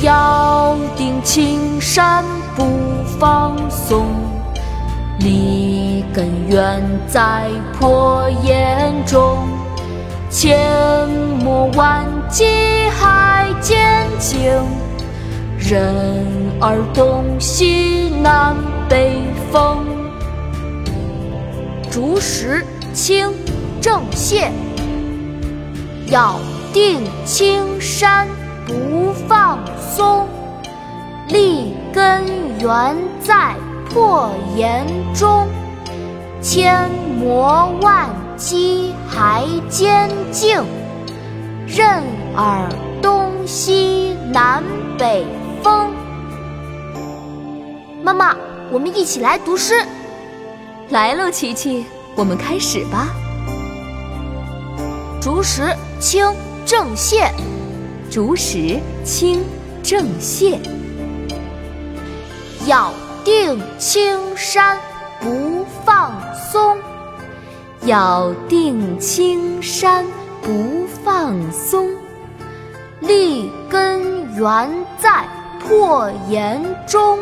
咬定青山不放松，立根原在破岩中。阡陌万击还坚劲，任尔东西南北风。竹石清郑燮，咬定青山不放松，根源在破岩中。千磨万击还坚劲，任尔东西南北风。妈妈，我们一起来读诗。来喽，琪琪，我们开始吧。竹石清郑燮，竹石清郑燮，咬定青山不放松，咬定青山不放松，立根原在破岩中。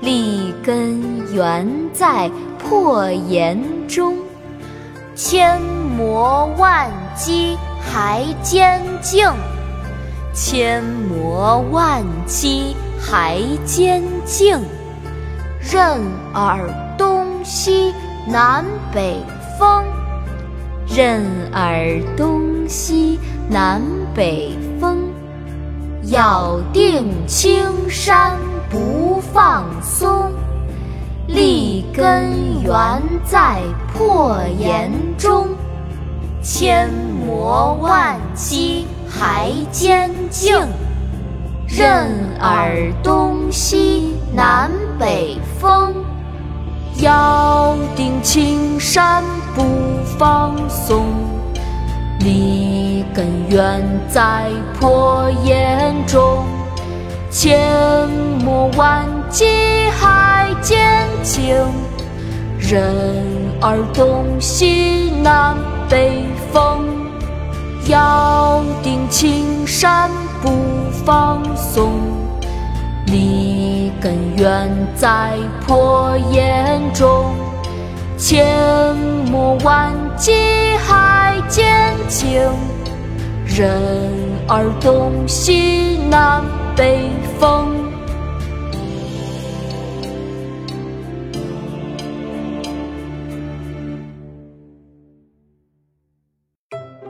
立根原在破岩中，千磨万击还坚劲，千磨万击还坚劲，任尔东西南北风，任尔东西南北风，咬定青山。不放松，立根原在破岩中。千磨万击还坚劲，任尔东西南北风。咬定青山不放松，立根源在破岩中。千磨万击还坚劲，任尔东西南北风。咬定青山不放松，立根源在破岩中。千磨万击还坚劲，任尔东西南。北风。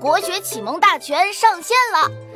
国学启蒙大全上线了，